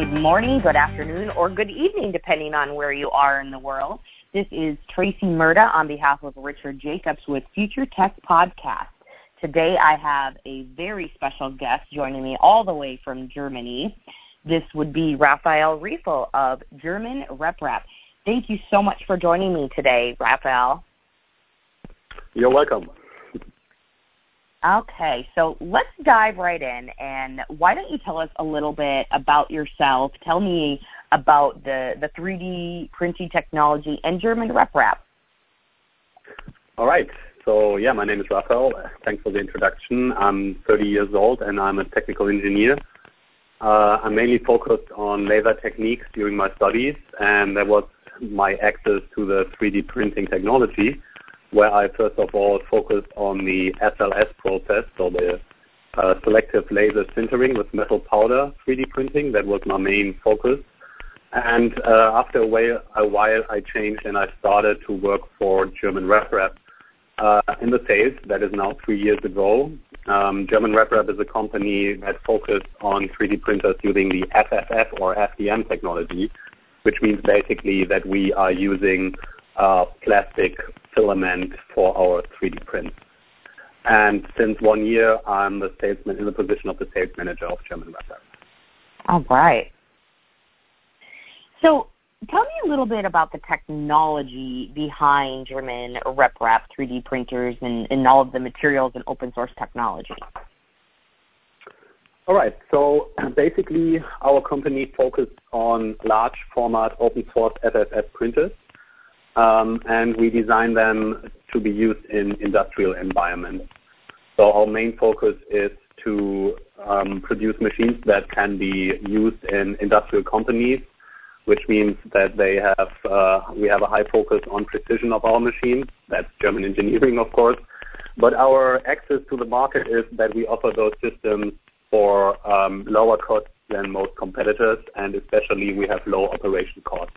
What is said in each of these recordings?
Good morning, good afternoon, or good evening, depending on where you are in the world. This is Tracy Murda on behalf of Richard Jacobs with Future Tech Podcast. Today I have a very special guest joining me all the way from Germany. This would be Raphael Riefel of German RepRap. Thank you so much for joining me today, Raphael. You're welcome. Okay, so let's dive right in. And why don't you tell us a little bit about yourself? Tell me about the, the 3D printing technology and German Rep RepRap. All right. So yeah, my name is Raphael. Thanks for the introduction. I'm 30 years old and I'm a technical engineer. Uh, I'm mainly focused on laser techniques during my studies, and that was my access to the 3D printing technology where I first of all focused on the SLS process, so the uh, selective laser sintering with metal powder 3D printing. That was my main focus. And uh, after a while, a while, I changed and I started to work for German RepRap uh, in the sales. That is now three years ago. Um, German RepRap is a company that focused on 3D printers using the FFF or FDM technology, which means basically that we are using plastic filament for our 3D prints. And since one year, I'm the salesman in the position of the sales manager of German RepRap. All right. So tell me a little bit about the technology behind German RepRap 3D printers and, and all of the materials and open source technology. All right. So basically, our company focused on large format open source FFF printers um, and we design them to be used in industrial environments. So our main focus is to um, produce machines that can be used in industrial companies, which means that they have uh, we have a high focus on precision of our machines. That's German engineering, of course. But our access to the market is that we offer those systems for um, lower costs than most competitors, and especially we have low operation costs.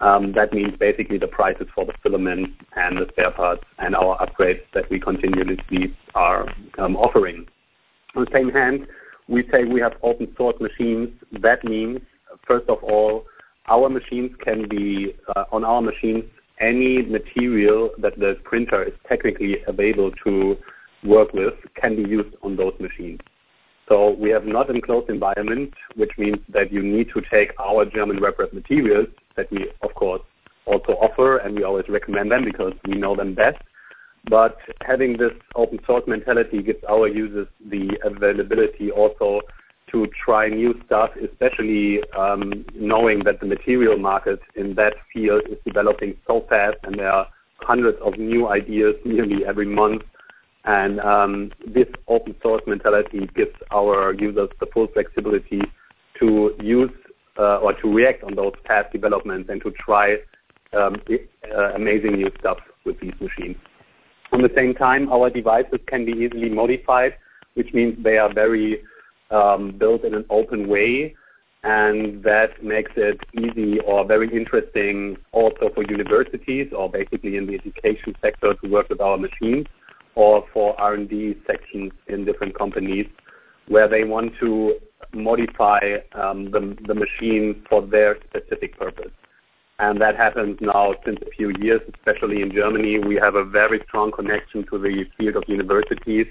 Um, that means basically the prices for the filaments and the spare parts and our upgrades that we continuously are um, offering. On the same hand, we say we have open source machines. That means, first of all, our machines can be, uh, on our machines, any material that the printer is technically able to work with can be used on those machines. So we have not enclosed environment, which means that you need to take our German RepRap materials that we, of course, also offer, and we always recommend them because we know them best. But having this open source mentality gives our users the availability also to try new stuff, especially um, knowing that the material market in that field is developing so fast and there are hundreds of new ideas nearly every month and um, this open source mentality gives our users the full flexibility to use uh, or to react on those past developments and to try um, uh, amazing new stuff with these machines. At the same time, our devices can be easily modified, which means they are very um, built in an open way, and that makes it easy or very interesting also for universities or basically in the education sector to work with our machines or for R&D sections in different companies where they want to modify um, the, the machine for their specific purpose. And that happens now since a few years, especially in Germany. We have a very strong connection to the field of universities,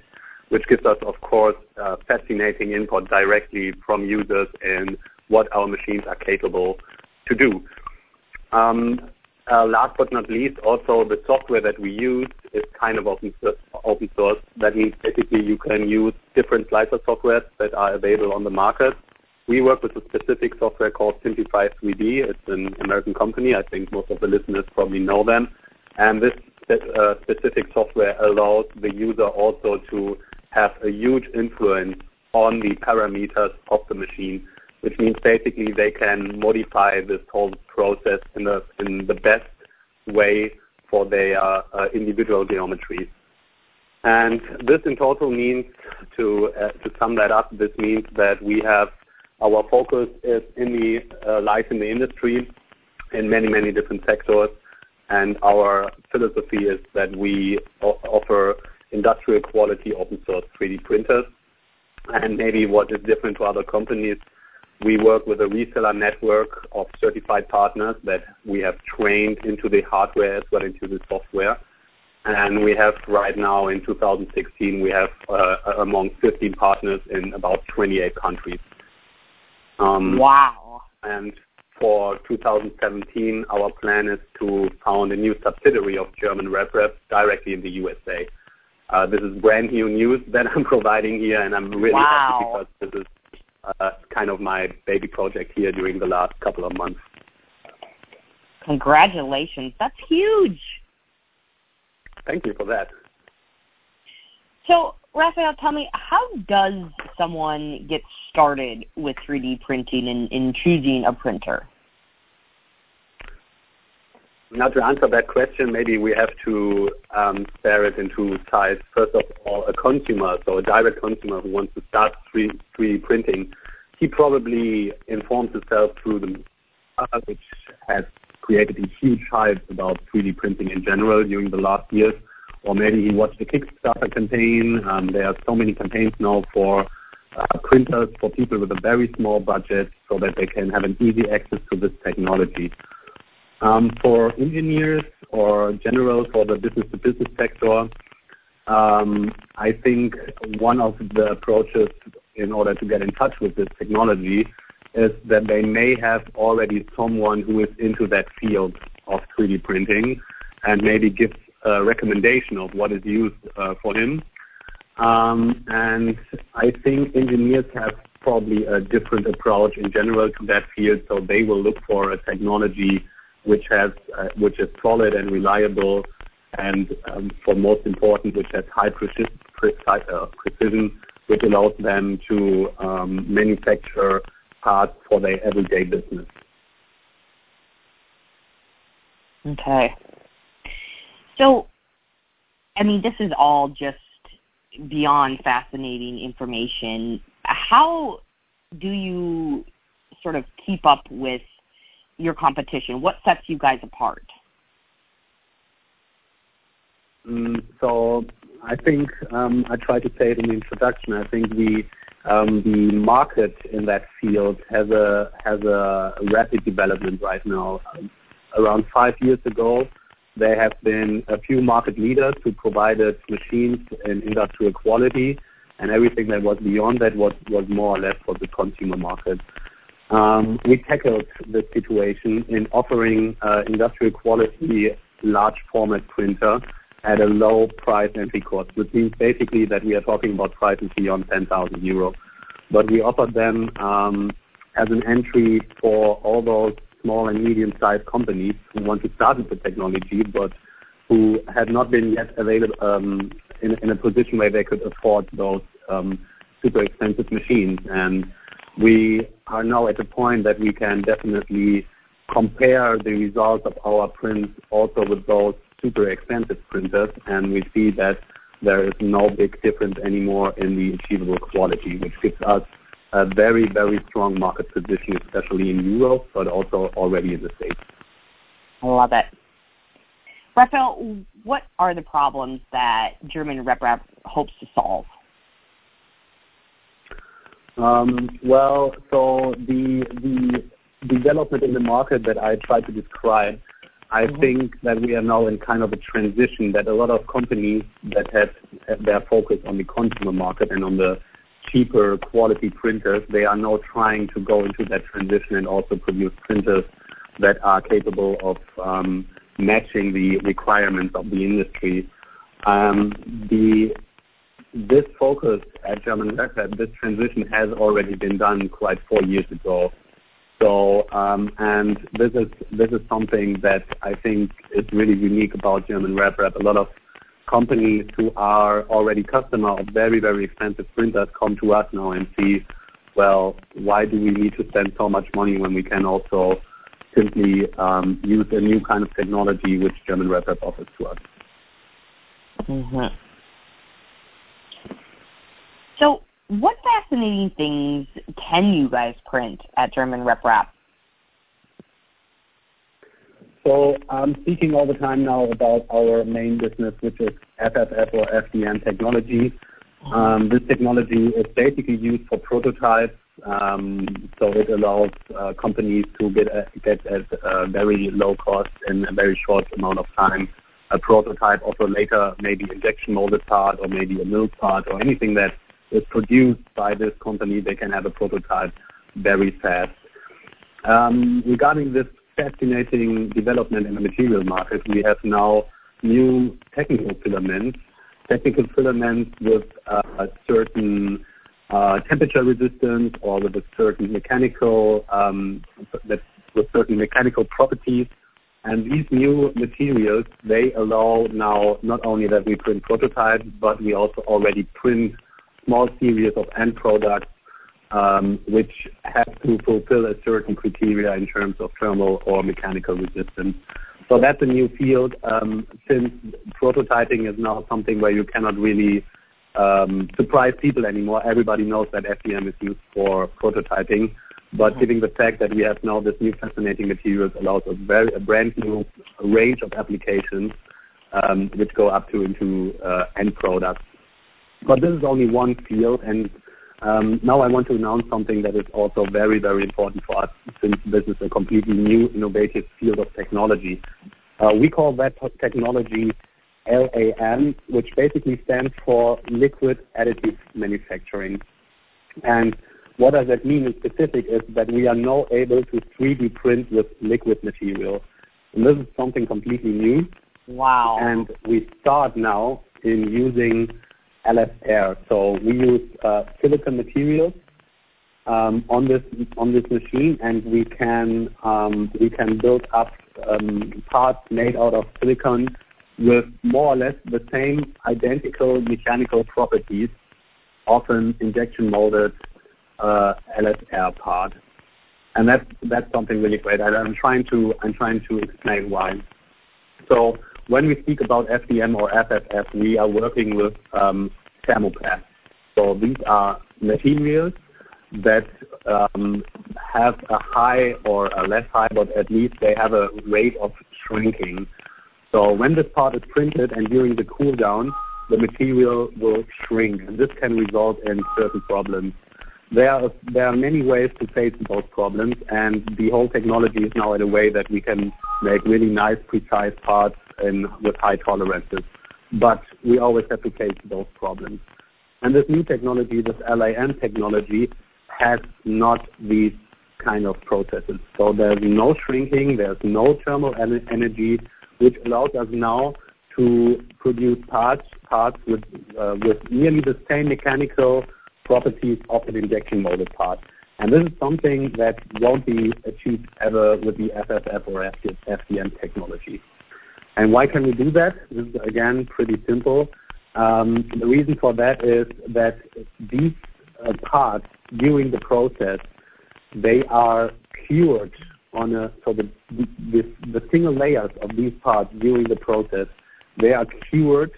which gives us, of course, uh, fascinating input directly from users in what our machines are capable to do. Um, last but not least, also the software that we use is kind of open, source. That means basically you can use different slicer softwares that are available on the market. We work with a specific software called Simplify 3D. It's an American company. I think most of the listeners probably know them. And this uh, specific software allows the user also to have a huge influence on the parameters of the machine which means basically they can modify this whole process in the in the best way for their uh, individual geometries. And this in total means, to, uh, to sum that up, this means that we have our focus is in the uh, lies in the industry in many, many different sectors. And our philosophy is that we offer industrial quality open source 3D printers. And maybe what is different to other companies, we work with a reseller network of certified partners that we have trained into the hardware as well into the software. And we have right now in 2016, we have uh, among 15 partners in about 28 countries. Um, wow. And for 2017, our plan is to found a new subsidiary of German RepRap directly in the USA. Uh, this is brand new news that I'm providing here, and I'm really wow. happy because this is uh, kind of my baby project here during the last couple of months. Congratulations. That's huge. Thank you for that. So, Raphael, tell me, how does someone get started with 3D printing and in choosing a printer? Now, to answer that question, maybe we have to um, spare it into sides. First of all, a consumer, so a direct consumer who wants to start 3D, 3D printing, he probably informs himself through the uh, which has created a huge hype about 3D printing in general during the last years. Or maybe he watched the Kickstarter campaign. Um, there are so many campaigns now for uh, printers for people with a very small budget so that they can have an easy access to this technology. Um, for engineers or general for the business-to-business sector, um, I think one of the approaches in order to get in touch with this technology is that they may have already someone who is into that field of 3D printing and maybe gives a recommendation of what is used uh, for him. Um, and I think engineers have probably a different approach in general to that field, so they will look for a technology which has uh, which is solid and reliable, and um, for most important, which has high precision, uh, which allows them to um, manufacture parts for their everyday business. Okay. So, I mean, this is all just beyond fascinating information. How do you sort of keep up with your competition? What sets you guys apart? Mm, so I think um, I tried to say it in the introduction. I think the um, the market in that field has a has a rapid development right now. Um, around five years ago, there have been a few market leaders who provided machines in industrial quality, and everything that was beyond that was was more or less for the consumer market. Um, we tackled the situation in offering uh, industrial quality large format printer at a low price entry cost, which means basically that we are talking about prices beyond 10,000 euro. But we offered them um, as an entry for all those small and medium-sized companies who want to start with the technology, but who had not been yet available um, in, in, a position where they could afford those um, super expensive machines. And we are now at a point that we can definitely compare the results of our prints also with those super expensive printers, and we see that there is no big difference anymore in the achievable quality, which gives us a very, very strong market position, especially in Europe, but also already in the States. I love it. Raphael, what are the problems that German RepRap hopes to solve? Um, well, so the the development in the market that I tried to describe I mm-hmm. think that we are now in kind of a transition that a lot of companies that have, have their focus on the consumer market and on the cheaper quality printers, they are now trying to go into that transition and also produce printers that are capable of um, matching the requirements of the industry. Um, the this focus at German RepRap, this transition has already been done quite four years ago. So, um, and this is this is something that I think is really unique about German RepRap. A lot of companies who are already customer of very very expensive printers come to us now and see, well, why do we need to spend so much money when we can also simply um, use a new kind of technology which German RepRap offers to us. Mm-hmm. So, what fascinating things can you guys print at German Rep RepRap? So I'm speaking all the time now about our main business, which is FFF or FDM technology. Um, this technology is basically used for prototypes, um, so it allows uh, companies to get, a, get at a very low cost in a very short amount of time a prototype of a later maybe injection molded part or maybe a mill part or anything that is produced by this company, they can have a prototype very fast. Um, regarding this fascinating development in the material market, we have now new technical filaments, technical filaments with uh, a certain uh, temperature resistance or with a certain mechanical um, with certain mechanical properties. And these new materials, they allow now not only that we print prototypes, but we also already print small series of end products um, which have to fulfill a certain criteria in terms of thermal or mechanical resistance. So that's a new field um, since prototyping is now something where you cannot really um, surprise people anymore. Everybody knows that FDM is used for prototyping, but mm-hmm. given the fact that we have now this new fascinating materials allows a brand new range of applications um, which go up to into uh, end products. But this is only one field, and um, now I want to announce something that is also very, very important for us since this is a completely new, innovative field of technology. Uh, we call that technology LAM, which basically stands for Liquid Additive Manufacturing. And what does that mean in specific is that we are now able to 3D print with liquid material. And this is something completely new. Wow. And we start now in using LSR. So we use uh, silicon materials um, on this on this machine, and we can um, we can build up um, parts made out of silicon with more or less the same identical mechanical properties of an injection molded uh, LSR part. And that's that's something really great. I, I'm trying to I'm trying to explain why. So when we speak about FDM or FFF, we are working with um, thermoplasts. So these are materials that um, have a high or a less high, but at least they have a rate of shrinking. So when this part is printed and during the cool down, the material will shrink, and this can result in certain problems. There are, there are many ways to face those problems, and the whole technology is now in a way that we can make really nice, precise parts in, with high tolerances. But we always have to face those problems. And this new technology, this LAM technology, has not these kind of processes. So there's no shrinking, there's no thermal energy, which allows us now to produce parts parts with uh, with nearly the same mechanical properties of an injection molded part. And this is something that won't be achieved ever with the FFF or FDM technology. And why can we do that? This is again pretty simple. Um, the reason for that is that these uh, parts during the process they are cured on a so the, the the single layers of these parts during the process they are cured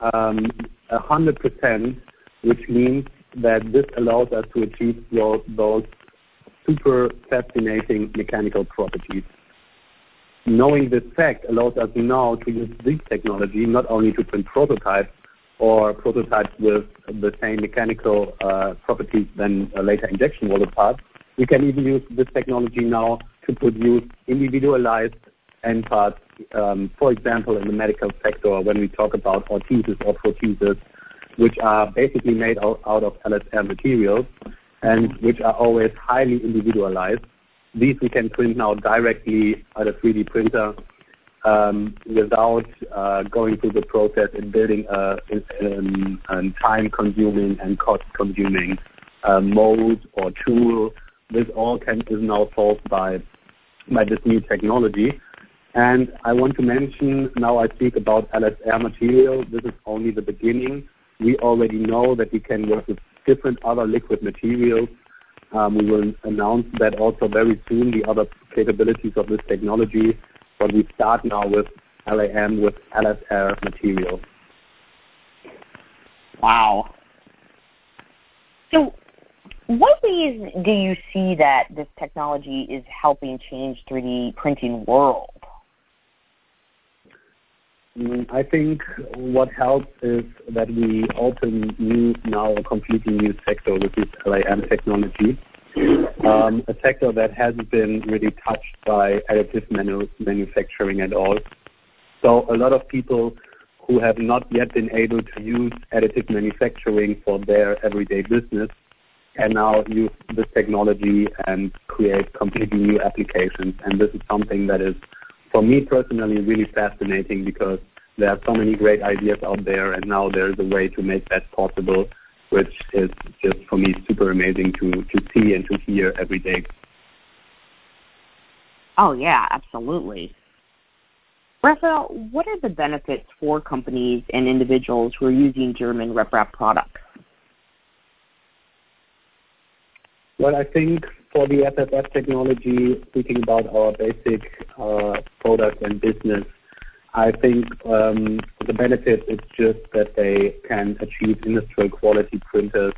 um, a hundred percent, which means that this allows us to achieve those, super fascinating mechanical properties. Knowing this fact allows us now to use this technology not only to print prototypes or prototypes with the same mechanical uh, properties than later injection molded parts, we can even use this technology now to produce individualized end parts, um, for example, in the medical sector when we talk about orthesis or prosthesis, which are basically made out, of LSR materials and which are always highly individualized. These we can print now directly at a 3D printer um, without uh, going through the process in building a, a time-consuming and cost-consuming uh, mold or tool. This all is now solved by by this new technology. And I want to mention now I speak about LSR material. This is only the beginning. We already know that we can work with different other liquid materials. Um, we will announce that also very soon, the other capabilities of this technology, but we start now with LAM with LSR material. Wow. So what ways do you see that this technology is helping change 3D printing world? Mm, I think what helps is that we open new now a completely new sector with this LAM technology. Um, a sector that hasn't been really touched by additive manu- manufacturing at all. So a lot of people who have not yet been able to use additive manufacturing for their everyday business can now use this technology and create completely new applications. And this is something that is, for me personally, really fascinating because there are so many great ideas out there, and now there is a way to make that possible, which is just for me super amazing to to see and to hear every day. Oh yeah, absolutely. Raphael, what are the benefits for companies and individuals who are using German RepRap products? Well, I think for the FFF technology, speaking about our basic uh, product and business, I think um, the benefit is just that they can achieve industrial quality printers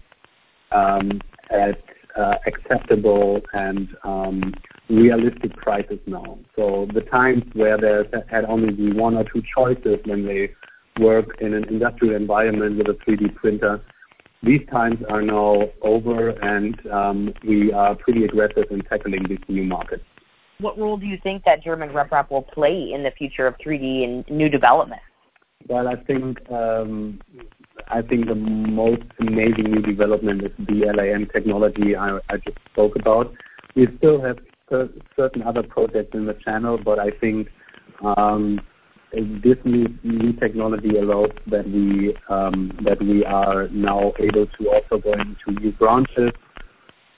um, at uh, acceptable and um, realistic prices now. So the times where there had only one or two choices when they work in an industrial environment with a 3D printer, these times are now over, and um, we are pretty aggressive in tackling these new markets. What role do you think that German RepRap will play in the future of 3D and new development? Well, I think um, I think the most amazing new development is the LAM technology I, I just spoke about. We still have certain other projects in the channel, but I think um, this new, new technology allows that we um, that we are now able to also go into new branches.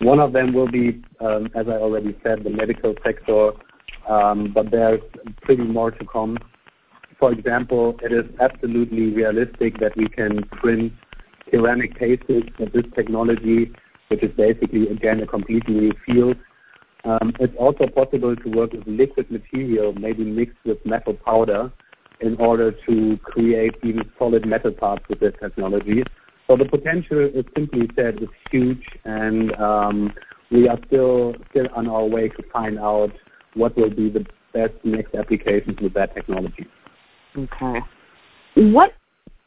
One of them will be, um, as I already said, the medical sector, um, but there's pretty more to come. For example, it is absolutely realistic that we can print ceramic cases with this technology, which is basically again a completely new field. Um, it's also possible to work with liquid material, maybe mixed with metal powder, in order to create even solid metal parts with this technology. So the potential is simply said is huge, and um, we are still still on our way to find out what will be the best next applications with that technology. Okay. What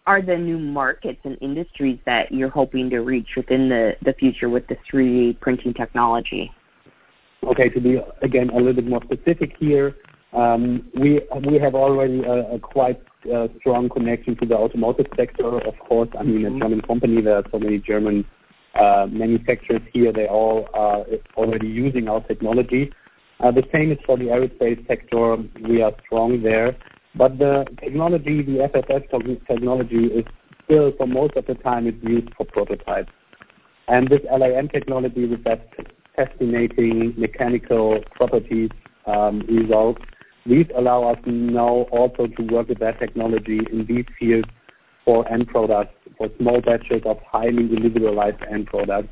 are the new markets and industries that you're hoping to reach within the, the future with the 3D printing technology? Okay, to be again a little bit more specific here, we we have already a, quite uh, strong connection to the automotive sector. Of course, I mean, mm-hmm. a German company. There are so many German uh, manufacturers here. They all are already using our technology. Uh, the same is for the aerospace sector. We are strong there. But the technology, the FFF technology, is still, for most of the time, it's used for prototypes. And this LAM technology with that fascinating mechanical properties um, results these allow us now also to work with that technology in these fields for end products, for small batches of highly individualized end products.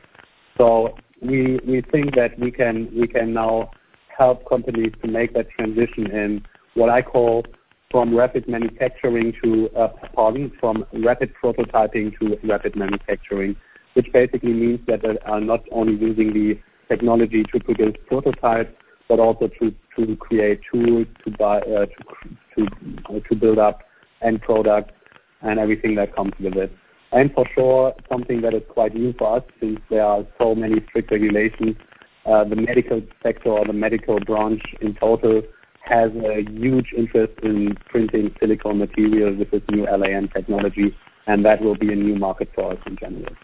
So we we think that we can we can now help companies to make that transition in what I call from rapid manufacturing to uh, pardon from rapid prototyping to rapid manufacturing, which basically means that they are not only using the technology to produce prototypes, but also to to create tools to buy uh, to to to build up end products and everything that comes with it. And for sure, something that is quite new for us since there are so many strict regulations. Uh, the medical sector or the medical branch in total has a huge interest in printing silicone materials with this new LAM technology, and that will be a new market for us in general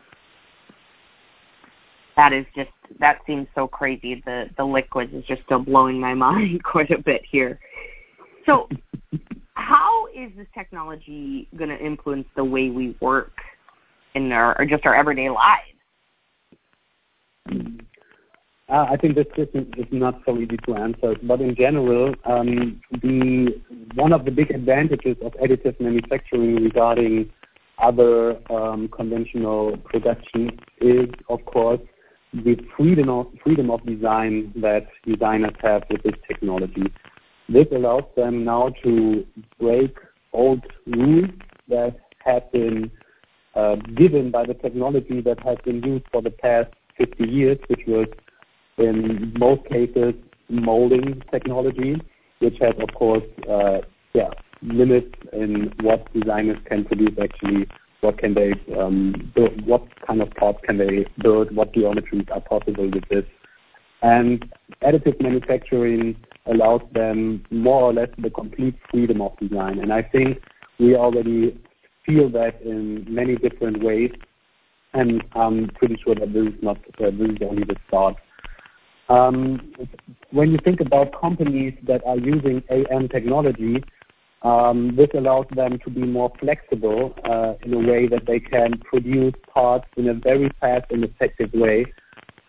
that is just that seems so crazy. The the liquids is just still blowing my mind quite a bit here. So, how is this technology going to influence the way we work in our or just our everyday lives? Uh, I think this is not so easy to answer, but in general, um, the one of the big advantages of additive manufacturing regarding other um, conventional production is, of course, the freedom of, freedom of design that designers have with this technology. This allows them now to break old rules that have been uh, given by the technology that has been used for the past 50 years, which was in most cases molding technology, which has, of course, uh, yeah, limits in what designers can produce actually what can they um, build, what kind of parts can they build, what geometries are possible with this. And additive manufacturing allows them more or less the complete freedom of design. And I think we already feel that in many different ways. And I'm pretty sure that this is not uh, this is only the start. Um, when you think about companies that are using AM technology, this allows them to be more flexible uh, in a way that they can produce parts in a very fast and effective way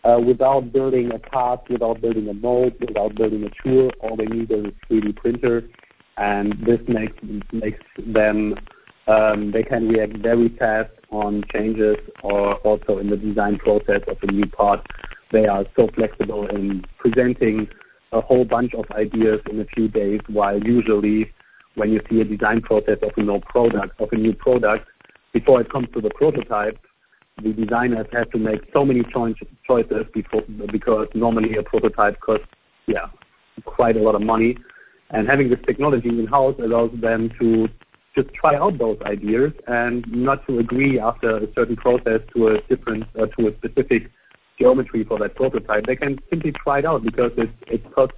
uh, without building a part, without building a mold, without building a tool. All they need is a 3D printer, and this makes makes them um, they can react very fast on changes or also in the design process of a new part. They are so flexible in presenting a whole bunch of ideas in a few days, while usually when you see a design process of a new product, of a new product, before it comes to the prototype, the designers have to make so many choices before, because normally a prototype costs, yeah, quite a lot of money. And having this technology in-house allows them to just try out those ideas and not to agree after a certain process to a different, uh, to a specific geometry for that prototype. They can simply try it out because it, it costs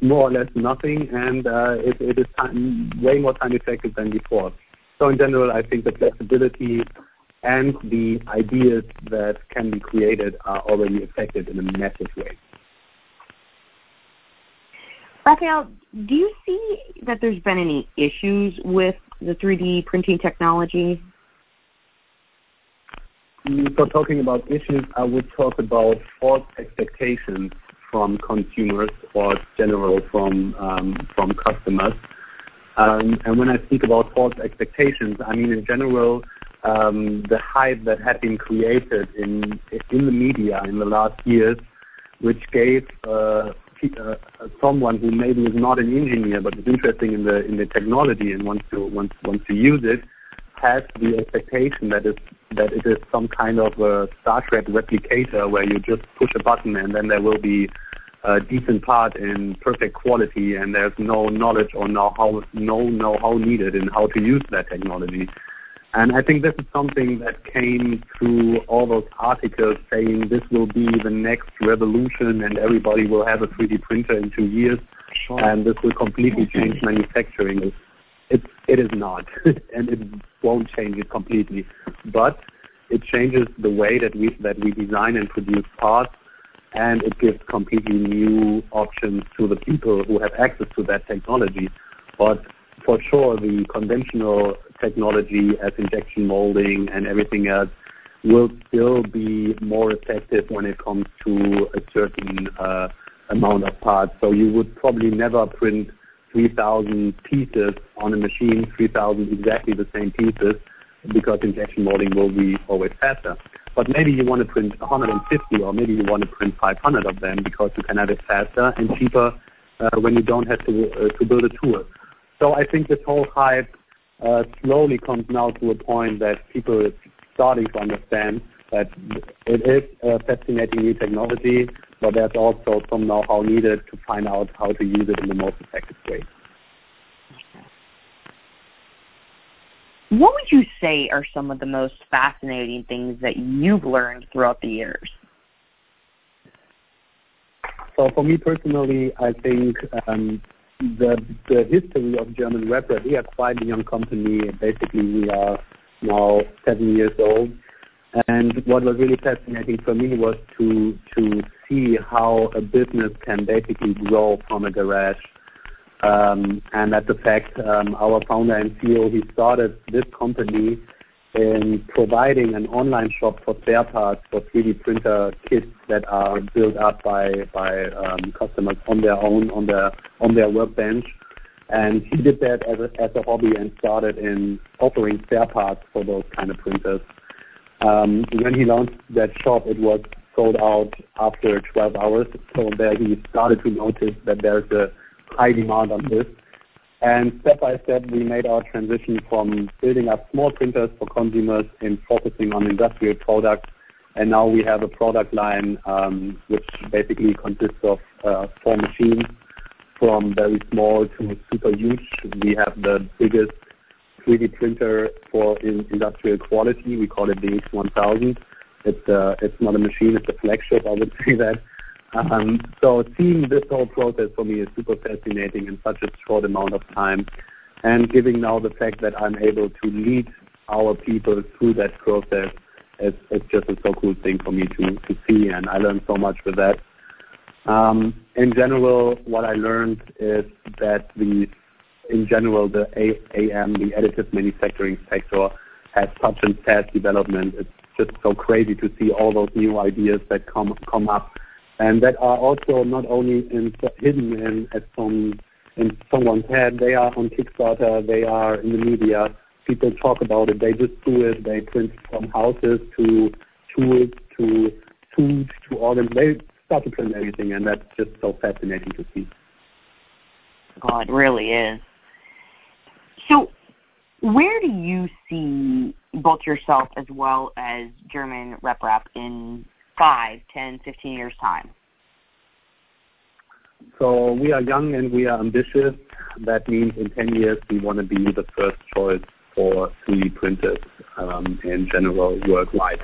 more or less nothing, and uh, it, it is time, way more time effective than before. So in general, I think the flexibility and the ideas that can be created are already affected in a massive way. Raphael, do you see that there's been any issues with the 3D printing technology? So talking about issues, I would talk about false expectations from consumers or general from um, from customers. Um, and when I speak about false expectations, I mean in general um, the hype that had been created in in the media in the last years, which gave uh, uh, someone who maybe is not an engineer but is interested in the in the technology and wants to wants wants to use it, has the expectation that is that it is some kind of a Star Trek replicator where you just push a button and then there will be a decent part in perfect quality and there's no knowledge or know-how, no know-how needed in how to use that technology. And I think this is something that came through all those articles saying this will be the next revolution and everybody will have a 3D printer in two years sure. and this will completely change manufacturing. It, it is not, and it won't change it completely. But it changes the way that we that we design and produce parts, and it gives completely new options to the people who have access to that technology. But for sure, the conventional technology as injection molding and everything else will still be more effective when it comes to a certain uh, amount of parts. So you would probably never print 3,000 pieces on a machine, 3,000 exactly the same pieces, because injection molding will be always faster. But maybe you want to print 150 or maybe you want to print 500 of them because you can have it faster and cheaper uh, when you don't have to, uh, to build a tool. So I think this whole hype uh, slowly comes now to a point that people are starting to understand that it is a fascinating new technology but there's also some know-how needed to find out how to use it in the most effective way. What would you say are some of the most fascinating things that you've learned throughout the years? So for me personally, I think um, the the history of German RepRap, we are quite a young company. Basically, we are now seven years old. And what was really fascinating for me was to to see how a business can basically grow from a garage. Um, and at the fact, um, our founder and CEO, he started this company in providing an online shop for spare parts for 3D printer kits that are built up by by um, customers on their own on their on their workbench. And he did that a, as a hobby and started in offering spare parts for those kind of printers. Um, when he launched that shop, it was sold out after 12 hours. So there he started to notice that there's a high demand on this. And step by step, we made our transition from building up small printers for consumers and focusing on industrial products. And now we have a product line um, which basically consists of uh, four machines from very small to super huge. We have the biggest 3D printer for in industrial quality. We call it the X1000. It's uh, it's not a machine, it's a flagship. I would say that. Um, so seeing this whole process for me is super fascinating in such a short amount of time, and giving now the fact that I'm able to lead our people through that process it's, just a so cool thing for me to, to see, and I learned so much with that. Um, in general, what I learned is that the, in general, the AM, the additive manufacturing sector, has such a fast development. It's just so crazy to see all those new ideas that come come up, and that are also not only hidden in at some in someone's head. They are on Kickstarter. They are in the media people talk about it. They just do it. They print from houses to tools to food to organs. They start to print everything, and that's just so fascinating to see. It really is. So, where do you see both yourself as well as German rep RepRap in five, ten, fifteen years' time? So we are young and we are ambitious. That means in 10 years we want to be the first choice for 3D printers um, in general worldwide.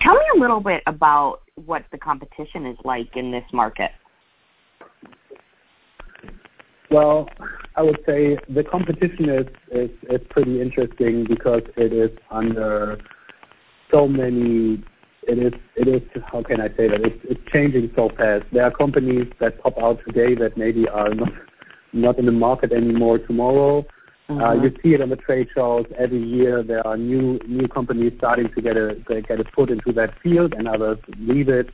Tell me a little bit about what the competition is like in this market. Well, I would say the competition is, is, is pretty interesting because it is under so many it is it is how can I say that it's it's changing so fast. There are companies that pop out today that maybe are not not in the market anymore tomorrow. Mm-hmm. Uh, you see it on the trade shows every year. There are new new companies starting to get a get a foot into that field, and others leave it.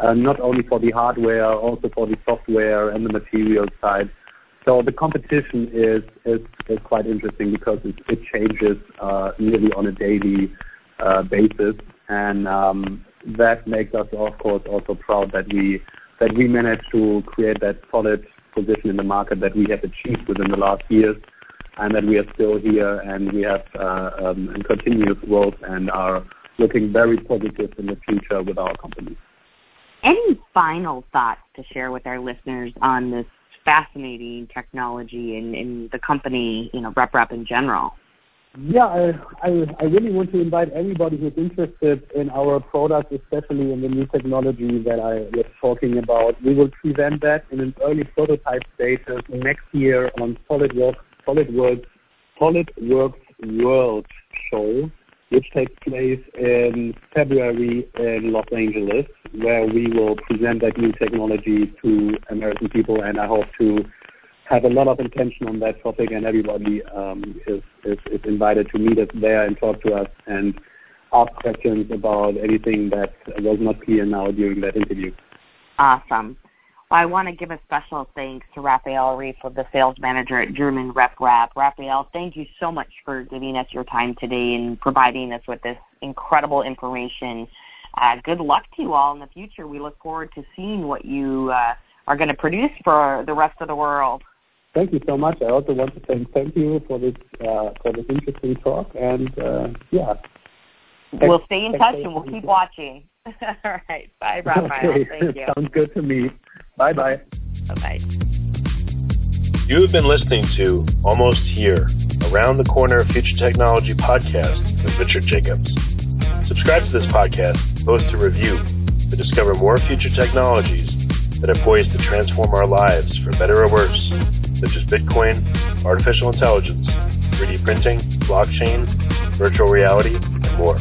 Uh, not only for the hardware, also for the software and the material side. So the competition is quite interesting because it, changes uh, nearly on a daily uh, basis, and um, that makes us, of course, also proud that we that we managed to create that solid position in the market that we have achieved within the last years, and that we are still here and we have uh, um, continuous growth and are looking very positive in the future with our company. Any final thoughts to share with our listeners on this fascinating technology and, and the company, you know, RepRap in general? Yeah, I, I, I really want to invite everybody who's interested in our product, especially in the new technology that I was talking about. We will present that in an early prototype status next year on SolidWorks, SolidWorks, SolidWorks World Show, which takes place in February in Los Angeles, where we will present that new technology to American people, and I hope to have a lot of intention on that topic, and everybody um, is, is, is invited to meet us there and talk to us and ask questions about anything that was not clear now during that interview. Awesome. I want to give a special thanks to Raphael Reef, the sales manager at German RepRap. Raphael, thank you so much for giving us your time today and providing us with this incredible information. Uh, good luck to you all in the future. We look forward to seeing what you uh, are going to produce for the rest of the world. Thank you so much. I also want to say thank you for this uh, for this interesting talk, and uh, yeah. We'll stay in touch and we'll keep watching. All right. Bye, Raphael. Okay. Thank you. Sounds good to me. Bye bye. Bye bye. You have been listening to Almost Here, Around the Corner Future Technology podcast with Richard Jacobs. Subscribe to this podcast, both to review, to discover more future technologies that are poised to transform our lives for better or worse such as Bitcoin, artificial intelligence, 3D printing, blockchain, virtual reality, and more.